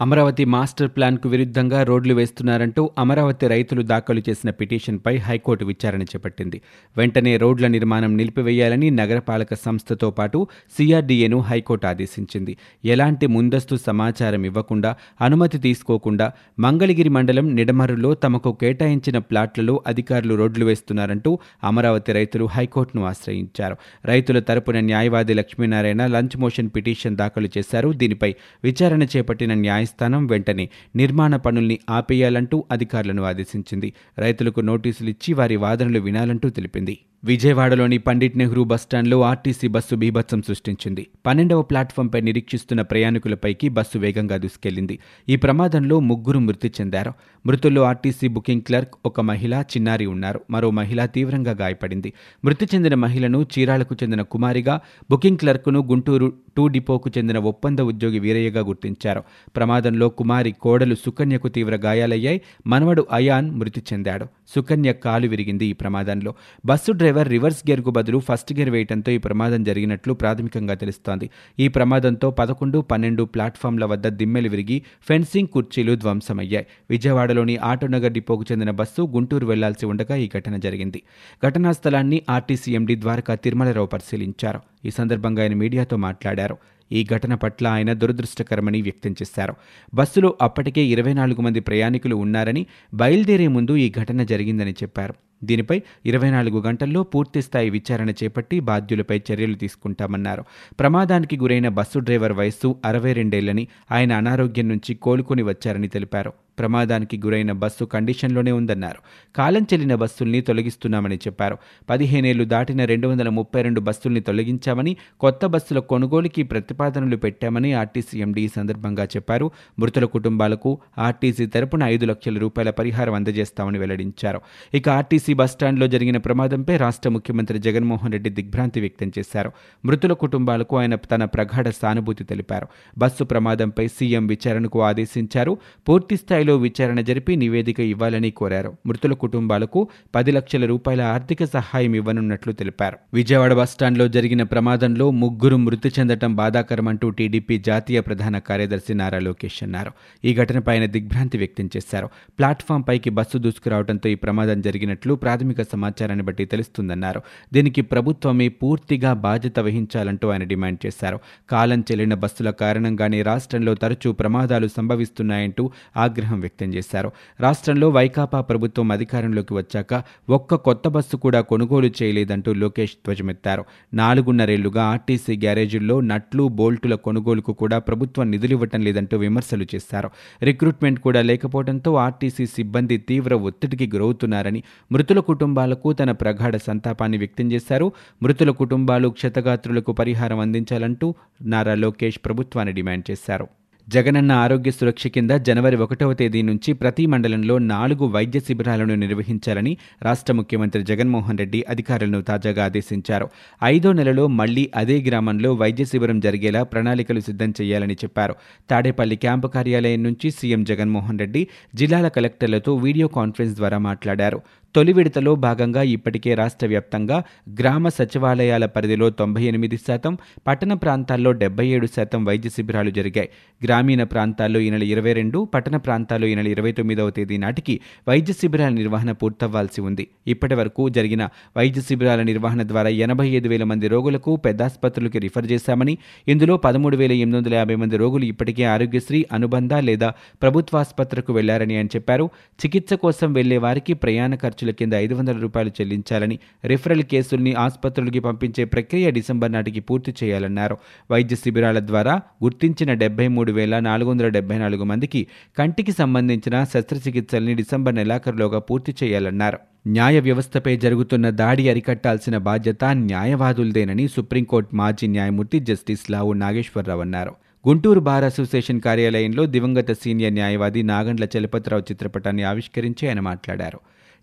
Amaravati master ప్లాన్కు విరుద్ధంగా రోడ్లు వేస్తున్నారంటూ అమరావతి రైతులు దాఖలు చేసిన పిటిషన్పై హైకోర్టు విచారణ చేపట్టింది. వెంటనే రోడ్ల నిర్మాణం నిలిపివేయాలని నగరపాలక సంస్థతో పాటు సిఆర్డీఏను హైకోర్టు ఆదేశించింది. ఎలాంటి ముందస్తు సమాచారం ఇవ్వకుండా అనుమతి తీసుకోకుండా మంగళగిరి మండలం నిడమరులో తమకు కేటాయించిన ప్లాట్లలో అధికారులు రోడ్లు వేస్తున్నారంటూ అమరావతి రైతులు హైకోర్టును ఆశ్రయించారు. రైతుల తరపున న్యాయవాది లక్ష్మీనారాయణ లంచ్ మోషన్ పిటిషన్ దాఖలు చేశారు. దీనిపై విచారణ చేపట్టిన న్యాయ న్యాయస్థానం వెంటనే నిర్మాణ పనుల్ని ఆపేయాలంటూ అధికారులను ఆదేశించింది. రైతులకు నోటీసులు ఇచ్చి వారి వాదనలు వినాలంటూ తెలిపింది. విజయవాడలోని పండిట్ నెహ్రూ బస్టాండ్లో ఆర్టీసీ బస్సు బీభత్సం సృష్టించింది. పన్నెండవ ప్లాట్ఫామ్పై నిరీక్షిస్తున్న ప్రయాణికులపైకి బస్సు వేగంగా దూసుకెళ్ళింది ఈ ప్రమాదంలో ముగ్గురు మృతి చెందారు. మృతుల్లో ఆర్టీసీ బుకింగ్ క్లర్క్ ఒక మహిళ చిన్నారి ఉన్నారు. మరో మహిళ తీవ్రంగా గాయపడింది. మృతి చెందిన మహిళను చీరాలకు చెందిన కుమారిగా బుకింగ్ క్లర్క్ను గుంటూరు టూ డిపోకు చెందిన ఒప్పంద ఉద్యోగి వీరయ్యగా గుర్తించారు. ప్రమాదంలో కుమారి కోడలు సుకన్యకు తీవ్ర గాయాలయ్యాయి. మనవడు అయాన్ మృతి చెందాడు. సుకన్య కాలు విరిగింది ఈ ప్రమాదంలో. బస్సు డ్రైవర్ రివర్స్ గేర్కు బదులు ఫస్ట్ గేర్ వేయడంతో ఈ ప్రమాదం జరిగినట్లు ప్రాథమికంగా తెలుస్తోంది. ఈ ప్రమాదంతో పదకొండు పన్నెండు ప్లాట్ఫామ్ల వద్ద దిమ్మెలు విరిగి ఫెన్సింగ్ కుర్చీలు ధ్వంసమయ్యాయి. విజయవాడలోని ఆటోనగర్ డిపోకు చెందిన బస్సు గుంటూరు వెళ్ళాల్సి ఉండగా ఈ ఘటన జరిగింది. ఘటనా స్థలాన్ని ఆర్టీసీ ఎండీ ద్వారకా తిరుమలరావు పరిశీలించారు. ఈ సందర్భంగా ఆయన మీడియాతో మాట్లాడారు. ఈ ఘటన పట్ల ఆయన దురదృష్టకరమని వ్యక్తం చేశారు. బస్సులో అప్పటికే ఇరవై నాలుగు మంది ప్రయాణికులు ఉన్నారని బయలుదేరే ముందు ఈ ఘటన జరిగిందని చెప్పారు. దీనిపై ఇరవై నాలుగు గంటల్లో పూర్తిస్థాయి విచారణ చేపట్టి బాధ్యులపై చర్యలు తీసుకుంటామన్నారు. ప్రమాదానికి గురైన బస్సు డ్రైవర్ వయస్సు అరవై రెండేళ్ళని ఆయన అనారోగ్యం నుంచి కోలుకొని వచ్చారని తెలిపారు. ప్రమాదానికి గురైన బస్సు కండిషన్లోనే ఉందన్నారు. కాలం చెల్లిన బస్సుల్ని తొలగిస్తున్నామని చెప్పారు. పదిహేనేళ్ళు దాటిన రెండు వందల ముప్పై రెండు బస్సుల్ని తొలగించామని కొత్త బస్సుల కొనుగోలుకి ప్రతిపాదనలు పెట్టామని ఆర్టీసీ ఎండీ సందర్భంగా చెప్పారు. మృతుల కుటుంబాలకు ఆర్టీసీ తరపున ఐదు లక్షల రూపాయల పరిహారం అందజేస్తామని వెల్లడించారు. ఇక ఆర్టీసీ బస్టాండ్లో జరిగిన ప్రమాదంపై రాష్ట్ర ముఖ్యమంత్రి జగన్మోహన్ రెడ్డి దిగ్భ్రాంతి వ్యక్తం చేశారు. మృతుల కుటుంబాలకు ఆయన తన ప్రగాఢ సానుభూతి తెలిపారు. బస్సు ప్రమాదంపై సీఎం విచారణకు ఆదేశించారు. పూర్తి స్థాయిలో విచారణ జరిపి నివేదిక ఇవ్వాలని కోరారు. మృతుల కుటుంబాలకు పది లక్షల రూపాయల ఆర్థిక సహాయం ఇవ్వనున్నట్లు తెలిపారు. విజయవాడ బస్టాండ్లో జరిగిన ప్రమాదంలో ముగ్గురు మృతి చెందటం బాధాకరమంటూ టీడీపీ జాతీయ ప్రధాన కార్యదర్శి నారా లోకేష్ అన్నారు. ఈ ఘటనపై ఆయన దిగ్భ్రాంతి వ్యక్తం చేశారు. ప్లాట్ఫామ్ పైకి బస్సు దూసుకురావడంతో ఈ ప్రమాదం జరిగినట్లు ప్రాథమిక సమాచారాన్ని బట్టి తెలుస్తుందన్నారు. దీనికి ప్రభుత్వమే పూర్తిగా బాధ్యత వహించాలంటూ ఆయన డిమాండ్ చేశారు. కాలం చెల్లిన బస్సుల కారణంగానే రాష్ట్రంలో తరచూ ప్రమాదాలు సంభవిస్తున్నాయంటూ ఆగ్రహం వ్యక్తం చేశారు. రాష్ట్రంలో వైకాపా ప్రభుత్వం అధికారంలోకి వచ్చాక ఒక్క కొత్త బస్సు కూడా కొనుగోలు చేయలేదంటూ లోకేష్ ధ్వజమెత్తారు. నాలుగున్నరేళ్ళుగా ఆర్టీసీ గ్యారేజీల్లో నట్లు బోల్టుల కొనుగోలుకు కూడా ప్రభుత్వం నిధులివ్వటం లేదంటూ విమర్శలు చేశారు. రిక్రూట్మెంట్ కూడా లేకపోవడంతో ఆర్టీసీ సిబ్బంది తీవ్ర ఒత్తిడికి గురవుతున్నారని మృతుల కుటుంబాలకు తన ప్రగాఢ సంతాపాన్ని వ్యక్తం చేశారు. మృతుల కుటుంబాలు క్షతగాత్రులకు పరిహారం అందించాలంటూ నారా లోకేష్ ప్రభుత్వాన్ని డిమాండ్ చేశారు. జగనన్న ఆరోగ్య సురక్ష కింద జనవరి ఒకటవ తేదీ నుంచి ప్రతి మండలంలో నాలుగు వైద్య శిబిరాలను నిర్వహించాలని రాష్ట్ర ముఖ్యమంత్రి జగన్మోహన్ రెడ్డి అధికారులను తాజాగా ఆదేశించారు. ఐదో నెలలో మళ్ళీ అదే గ్రామంలో వైద్య శిబిరం జరిగేలా ప్రణాళికలు సిద్ధం చేయాలని చెప్పారు. తాడేపల్లి క్యాంపు కార్యాలయం నుంచి సీఎం జగన్మోహన్ రెడ్డి జిల్లాల కలెక్టర్లతో వీడియో కాన్ఫరెన్స్ ద్వారా మాట్లాడారు. తొలి విడతలో భాగంగా ఇప్పటికే రాష్ట్ర వ్యాప్తంగా గ్రామ సచివాలయాల పరిధిలో తొంభై ఎనిమిది శాతం పట్టణ ప్రాంతాల్లో డెబ్బై ఏడు శాతం వైద్య శిబిరాలు జరిగాయి. గ్రామీణ ప్రాంతాల్లో ఈ నెల ఇరవై రెండు పట్టణ ప్రాంతాల్లో ఈ నెల ఇరవై తొమ్మిదవ తేదీ నాటికి వైద్య శిబిరాల నిర్వహణ పూర్తవ్వాల్సి ఉంది. ఇప్పటి వరకు జరిగిన వైద్య శిబిరాల నిర్వహణ ద్వారా ఎనభై ఐదు వేల మంది రోగులకు పెద్ద ఆసుపత్రులకి రిఫర్ చేశామని ఇందులో పదమూడు వేల ఎనిమిది వందల యాభై మంది రోగులు ఇప్పటికే ఆరోగ్యశ్రీ అనుబంధ లేదా ప్రభుత్వాసుపత్రికి వెళ్ళారని ఆయన చెప్పారు. చికిత్స కోసం వెళ్ళే వారికి ప్రయాణ ఖర్చు ఖర్చుల కింద ఐదు వందల రూపాయలు చెల్లించాలని రిఫరల్ కేసుల్ని ఆసుపత్రులకి పంపించే ప్రక్రియ డిసెంబర్ నాటికి పూర్తి చేయాలన్నారు. వైద్య శిబిరాల ద్వారా గుర్తించిన డెబ్బై మూడు వేల నాలుగు వందల డెబ్బై నాలుగు మందికి కంటికి సంబంధించిన శస్త్రచికిత్సల్ని డిసెంబర్ నెలాఖరులోగా పూర్తి చేయాలన్నారు. న్యాయ వ్యవస్థపై జరుగుతున్న దాడి అరికట్టాల్సిన బాధ్యత న్యాయవాదులదేనని సుప్రీంకోర్టు మాజీ న్యాయమూర్తి జస్టిస్ లావు నాగేశ్వరరావు అన్నారు. గుంటూరు బార్ అసోసియేషన్ కార్యాలయంలో దివంగత సీనియర్ న్యాయవాది నాగండ్ల చలపతిరావు చిత్రపటాన్ని ఆవిష్కరించి ఆయన మాట్లాడారు.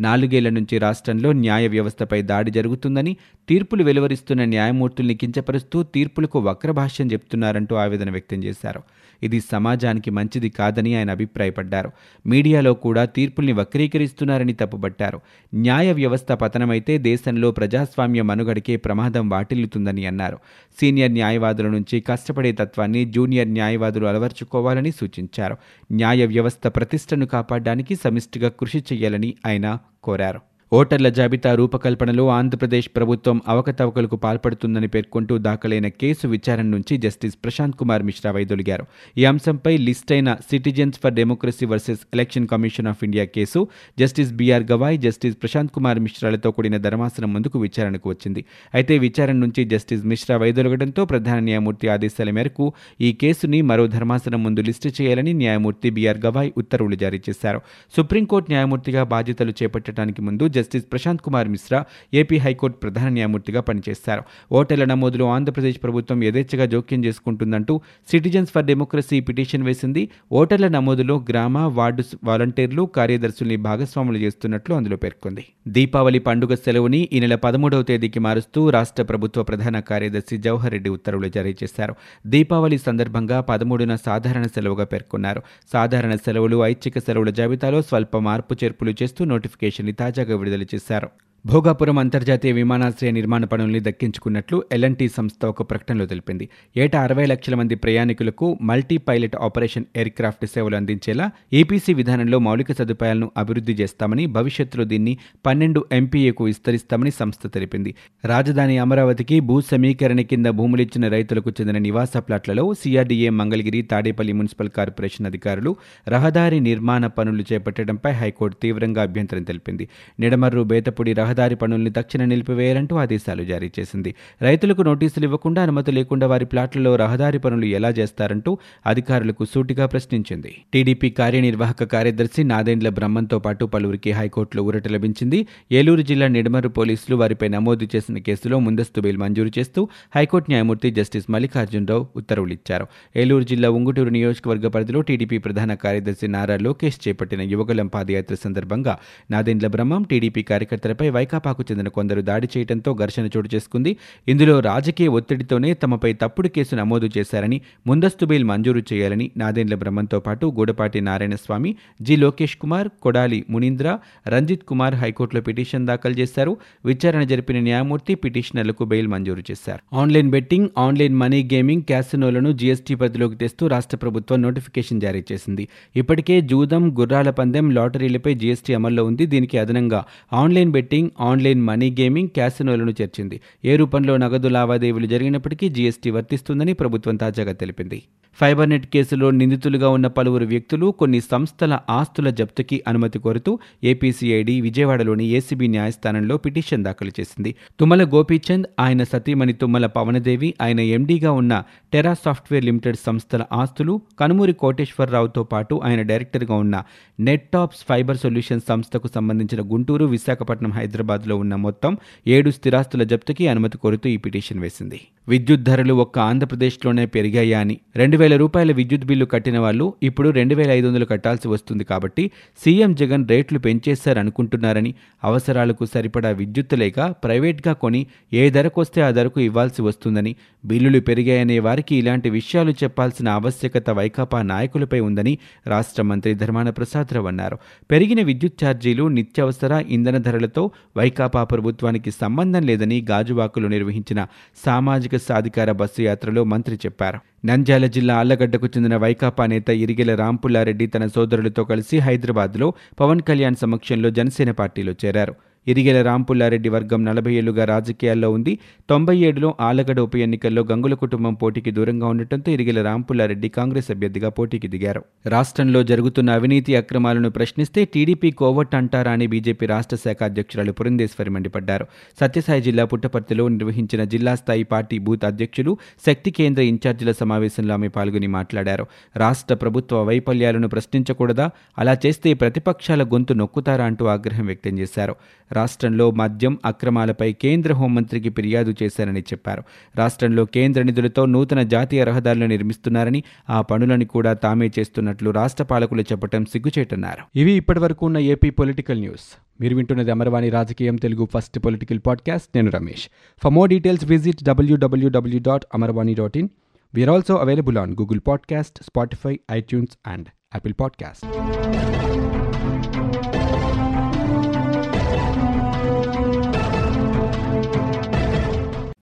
నాలుగేళ్ళ నుంచి రాష్ట్రంలో న్యాయ వ్యవస్థపై దాడి జరుగుతుందని తీర్పులు వెలువరిస్తున్న న్యాయమూర్తుల్ని కించపరుస్తూ తీర్పులకు వక్రభాష్యం చెప్తున్నారంటూ ఆవేదన వ్యక్తం చేశారు. ఇది సమాజానికి మంచిది కాదని ఆయన అభిప్రాయపడ్డారు. మీడియాలో కూడా తీర్పుల్ని వక్రీకరిస్తున్నారని తప్పుబట్టారు. న్యాయ వ్యవస్థ పతనమైతే దేశంలో ప్రజాస్వామ్య మనుగడకే ప్రమాదం వాటిల్లుతుందని అన్నారు. సీనియర్ న్యాయవాదుల నుంచి కష్టపడే తత్వాన్ని జూనియర్ న్యాయవాదులు అలవర్చుకోవాలని సూచించారు. న్యాయ వ్యవస్థ ప్రతిష్టను కాపాడడానికి సమిష్టిగా కృషి చేయాలని ఆయన కోరారు ఓటర్ల జాబితా రూపకల్పనలో ఆంధ్రప్రదేశ్ ప్రభుత్వం అవకతవకలకు పాల్పడుతుందని పేర్కొంటూ దాఖలైన కేసు విచారణ నుంచి జస్టిస్ ప్రశాంత్ కుమార్ మిశ్రా వైదొలిగారు. ఈ అంశంపై లిస్ట్ అయిన citizens for democracy versus election commission of India case justice BR Gavai justice Prashant Kumar మిశ్రాలతో కూడిన ధర్మాసనం ముందుకు విచారణకు వచ్చింది. అయితే విచారణ నుంచి జస్టిస్ మిశ్రా వైదొలగడంతో ప్రధాన న్యాయమూర్తి ఆదేశాల మేరకు ఈ కేసుని మరో ధర్మాసనం ముందు లిస్టు చేయాలని న్యాయమూర్తి బీఆర్ గవాయ్ ఉత్తర్వులు జారీ చేశారు. సుప్రీంకోర్టు న్యాయమూర్తిగా బాధ్యతలు చేపట్టడానికి ముందు justice Prashant Kumar Mishra AP high court ప్రధాన న్యాయమూర్తిగా పనిచేశారు ఓటర్ల నమోదులో ఆంధ్రప్రదేశ్ ప్రభుత్వం యథేచ్ఛగా జోక్యం చేసుకుంటుందంటూ సిటిజన్స్ ఫర్ డెమోక్రసీ పిటిషన్ వేసింది. ఓటర్ల నమోదులో గ్రామ వార్డు వాలంటీర్లు కార్యదర్శుల్ని భాగస్వాములు చేస్తున్నట్లు అందులో పేర్కొంది. దీపావళి పండుగ సెలవుని ఈ నెల పదమూడవ తేదీకి మారుస్తూ రాష్ట్ర ప్రభుత్వ ప్రధాన కార్యదర్శి జవహర్ రెడ్డి ఉత్తర్వులు జారీ చేశారు. దీపావళి సందర్భంగా పదమూడున సాధారణ సెలవుగా పేర్కొన్నారు. సాధారణ సెలవులు ఐచ్ఛిక సెలవుల జాబితాలో స్వల్ప మార్పు చేర్పులు చేస్తూ నోటిఫికేషన్ తాజాగా విడుదల చేశారు భోగాపురం అంతర్జాతీయ విమానాశ్రయ నిర్మాణ పనుల్ని దక్కించుకున్నట్లు ఎల్ఎన్టీ సంస్థ ఒక ప్రకటనలో తెలిపింది. ఏటా అరవై లక్షల మంది ప్రయాణికులకు మల్టీ పైలట్ ఆపరేషన్ ఎయిర్క్రాఫ్ట్ సేవలు అందించేలా ఈపీసీ విధానంలో మౌలిక సదుపాయాలను అభివృద్ధి చేస్తామని భవిష్యత్తులో దీన్ని పన్నెండు ఎంపీఏకు విస్తరిస్తామని సంస్థ తెలిపింది. రాజధాని అమరావతికి భూ సమీకరణ కింద భూములిచ్చిన రైతులకు చెందిన నివాస ప్లాట్లలో CRDA Mangalagiri Tadepalli municipal corporation అధికారులు రహదారి నిర్మాణ పనులు చేపట్టడంపై హైకోర్టు తీవ్రంగా అభ్యంతరం తెలిపింది. నిడమర్రు బేతపూడి రహదారి రహదారి పనుల్ని తక్షణ నిలిపివేయాలంటూ ఆదేశాలు జారీ చేసింది. రైతులకు నోటీసులు ఇవ్వకుండా అనుమతి లేకుండా వారి ప్లాట్లలో రహదారి పనులు ఎలా చేస్తారంటూ అధికారులకు సూటిగా ప్రశ్నించింది. టీడీపీ కార్యనిర్వాహక కార్యదర్శి నాదెండ్ల బ్రహ్మంతో పాటు పలువురికి హైకోర్టులో ఊరట లభించింది. ఏలూరు జిల్లా నిడమరు పోలీసులు వారిపై నమోదు చేసిన కేసులో ముందస్తు బెయిల్ మంజూరు చేస్తూ హైకోర్టు న్యాయమూర్తి జస్టిస్ మల్లికార్జునరావు ఉత్తర్వులు ఇచ్చారు ఏలూరు జిల్లా ఉంగుటూరు నియోజకవర్గ పరిధిలో టీడీపీ ప్రధాన కార్యదర్శి నారా లోకేష్ చేపట్టిన యువగలం పాదయాత్ర సందర్భంగా నాదెండ్ల బ్రహ్మం టీడీపీ కార్యకర్తలపై వైకాపాకు చెందిన కొందరు దాడి చేయడంతో ఘర్షణ చోటు చేసుకుంది. ఇందులో రాజకీయ ఒత్తిడితోనే తమపై తప్పుడు కేసు నమోదు చేశారని ముందస్తు బెయిల్ మంజూరు చేయాలని నాదెండ్ల బ్రహ్మంతో పాటు గూడపాటి నారాయణస్వామి జి. లోకేష్ కుమార్ కొడాలి మునీంద్ర రంజిత్ కుమార్ హైకోర్టులో పిటిషన్ దాఖలు చేశారు. విచారణ జరిపిన న్యాయమూర్తి పిటిషనర్లకు బెయిల్ మంజూరు చేశారు. Online betting online money gaming క్యాసినోలను GST పరిధిలోకి తెస్తూ రాష్ట్ర ప్రభుత్వం నోటిఫికేషన్ జారీ చేసింది. ఇప్పటికే జూదం గుర్రాల పందెం లాటరీలపై జీఎస్టీ అమల్లో ఉంది. దీనికి అదనంగా online betting online money gaming క్యాసినోలను చేర్చింది. ఏ రూపంలో నగదు లావాదేవీలు జరిగినప్పటికీ జీఎస్టీ వర్తిస్తుందని ప్రభుత్వం తాజాగా తెలిపింది. ఫైబర్ నెట్ కేసులో నిందితులుగా ఉన్న పలువురు వ్యక్తులు కొన్ని సంస్థల ఆస్తుల జప్తుకి అనుమతి కోరుతూ ఏపీసీఐడి విజయవాడలోని ఏసీబీ న్యాయస్థానంలో పిటిషన్ దాఖలు చేసింది. తుమ్మల గోపీచంద్ ఆయన సతీమణి తుమ్మల పవనదేవి ఆయన ఎండీగా ఉన్న టెరా సాఫ్ట్వేర్ లిమిటెడ్ సంస్థల ఆస్తులు కనుమూరి కోటేశ్వరరావుతో పాటు ఆయన డైరెక్టర్గా ఉన్న నెట్ టాప్స్ ఫైబర్ సొల్యూషన్ సంస్థకు సంబంధించిన గుంటూరు విశాఖపట్నం హైదరాబాద్లో ఉన్న మొత్తం ఏడు స్థిరాస్తుల జప్తుకి అనుమతి కోరుతూ ఈ పిటిషన్ వేసింది. విద్యుత్ ధరలు ఒక్క ఆంధ్రప్రదేశ్లోనే పెరిగాయా అని రెండు వేల రూపాయల విద్యుత్ బిల్లు కట్టిన వాళ్ళు ఇప్పుడు రెండు వేల ఐదు వందలు కట్టాల్సి వస్తుంది కాబట్టి సీఎం జగన్ రేట్లు పెంచేశారనుకుంటున్నారని అవసరాలకు సరిపడా విద్యుత్ లేక ప్రైవేట్గా కొని ఏ ధరకొస్తే ఆ ధరకు ఇవ్వాల్సి వస్తుందని బిల్లులు పెరిగాయనే వారికి ఇలాంటి విషయాలు చెప్పాల్సిన ఆవశ్యకత వైకాపా నాయకులపై ఉందని రాష్ట్ర మంత్రి ధర్మాన ప్రసాదరావు అన్నారు. పెరిగిన విద్యుత్ ఛార్జీలు నిత్యావసర ఇంధన ధరలతో వైకాపా ప్రభుత్వానికి సంబంధం లేదని గాజువాకులు నిర్వహించిన సామాజిక సాధికార బస్సు యాత్రలో మంత్రి చెప్పారు. నంద్యాల జిల్లా ఆళ్ళగడ్డకు చెందిన వైకాపా నేత ఇరిగెల రాంపుల్లారెడ్డి తన సోదరులతో కలిసి హైదరాబాద్లో పవన్ కళ్యాణ్ సమక్షంలో జనసేన పార్టీలో చేరారు. ఇరిగెల రాంపుల్లారెడ్డి వర్గం నలభై ఏళ్ళుగా రాజకీయాల్లో ఉంది. తొంభై ఏడులో ఆలగడ ఉప ఎన్నికల్లో గంగుల కుటుంబం పోటీకి దూరంగా ఉండటంతో ఇరిగెల రాంపుల్లారెడ్డి కాంగ్రెస్ అభ్యర్థిగా పోటీకి దిగారు. రాష్ట్రంలో జరుగుతున్న అవినీతి అక్రమాలను ప్రశ్నిస్తే టీడీపీ కోవట్ అంటారా అని బీజేపీ రాష్ట్ర శాఖ అధ్యక్షురాలు పురంధేశ్వరి మండిపడ్డారు. సత్యసాయి జిల్లా పుట్టపర్తిలో నిర్వహించిన జిల్లా స్థాయి పార్టీ బూత్ అధ్యక్షులు శక్తి కేంద్ర ఇన్ఛార్జీల సమావేశంలో ఆమె పాల్గొని మాట్లాడారు. రాష్ట్ర ప్రభుత్వ వైఫల్యాలను ప్రశ్నించకూడదా? అలా చేస్తే ప్రతిపక్షాల గొంతు నొక్కుతారా అంటూ ఆగ్రహం వ్యక్తం చేశారు. రాష్ట్రంలో మద్యం అక్రమాలపై కేంద్ర హోంమంత్రికి ఫిర్యాదు చేశారని చెప్పారు. రాష్ట్రంలో కేంద్ర నిధులతో నూతన జాతీయ రహదారులు నిర్మిస్తున్నారని ఆ పనులను కూడా తామే చేస్తున్నట్లు రాష్ట్ర పాలకులు చెప్పడం సిగ్గుచేటన్నారు. ఇవి ఇప్పటివరకు ఉన్న ఏపీ పొలిటికల్ న్యూస్. మీరు వింటున్నది అమరవాణి రాజకీయం తెలుగు ఫస్ట్ పొలిటికల్ పాడ్కాస్ట్. నేను Ramesh. For more details visit W W W dot Amarvani dot in we're also available on Google podcast Spotify iTunes and Apple podcast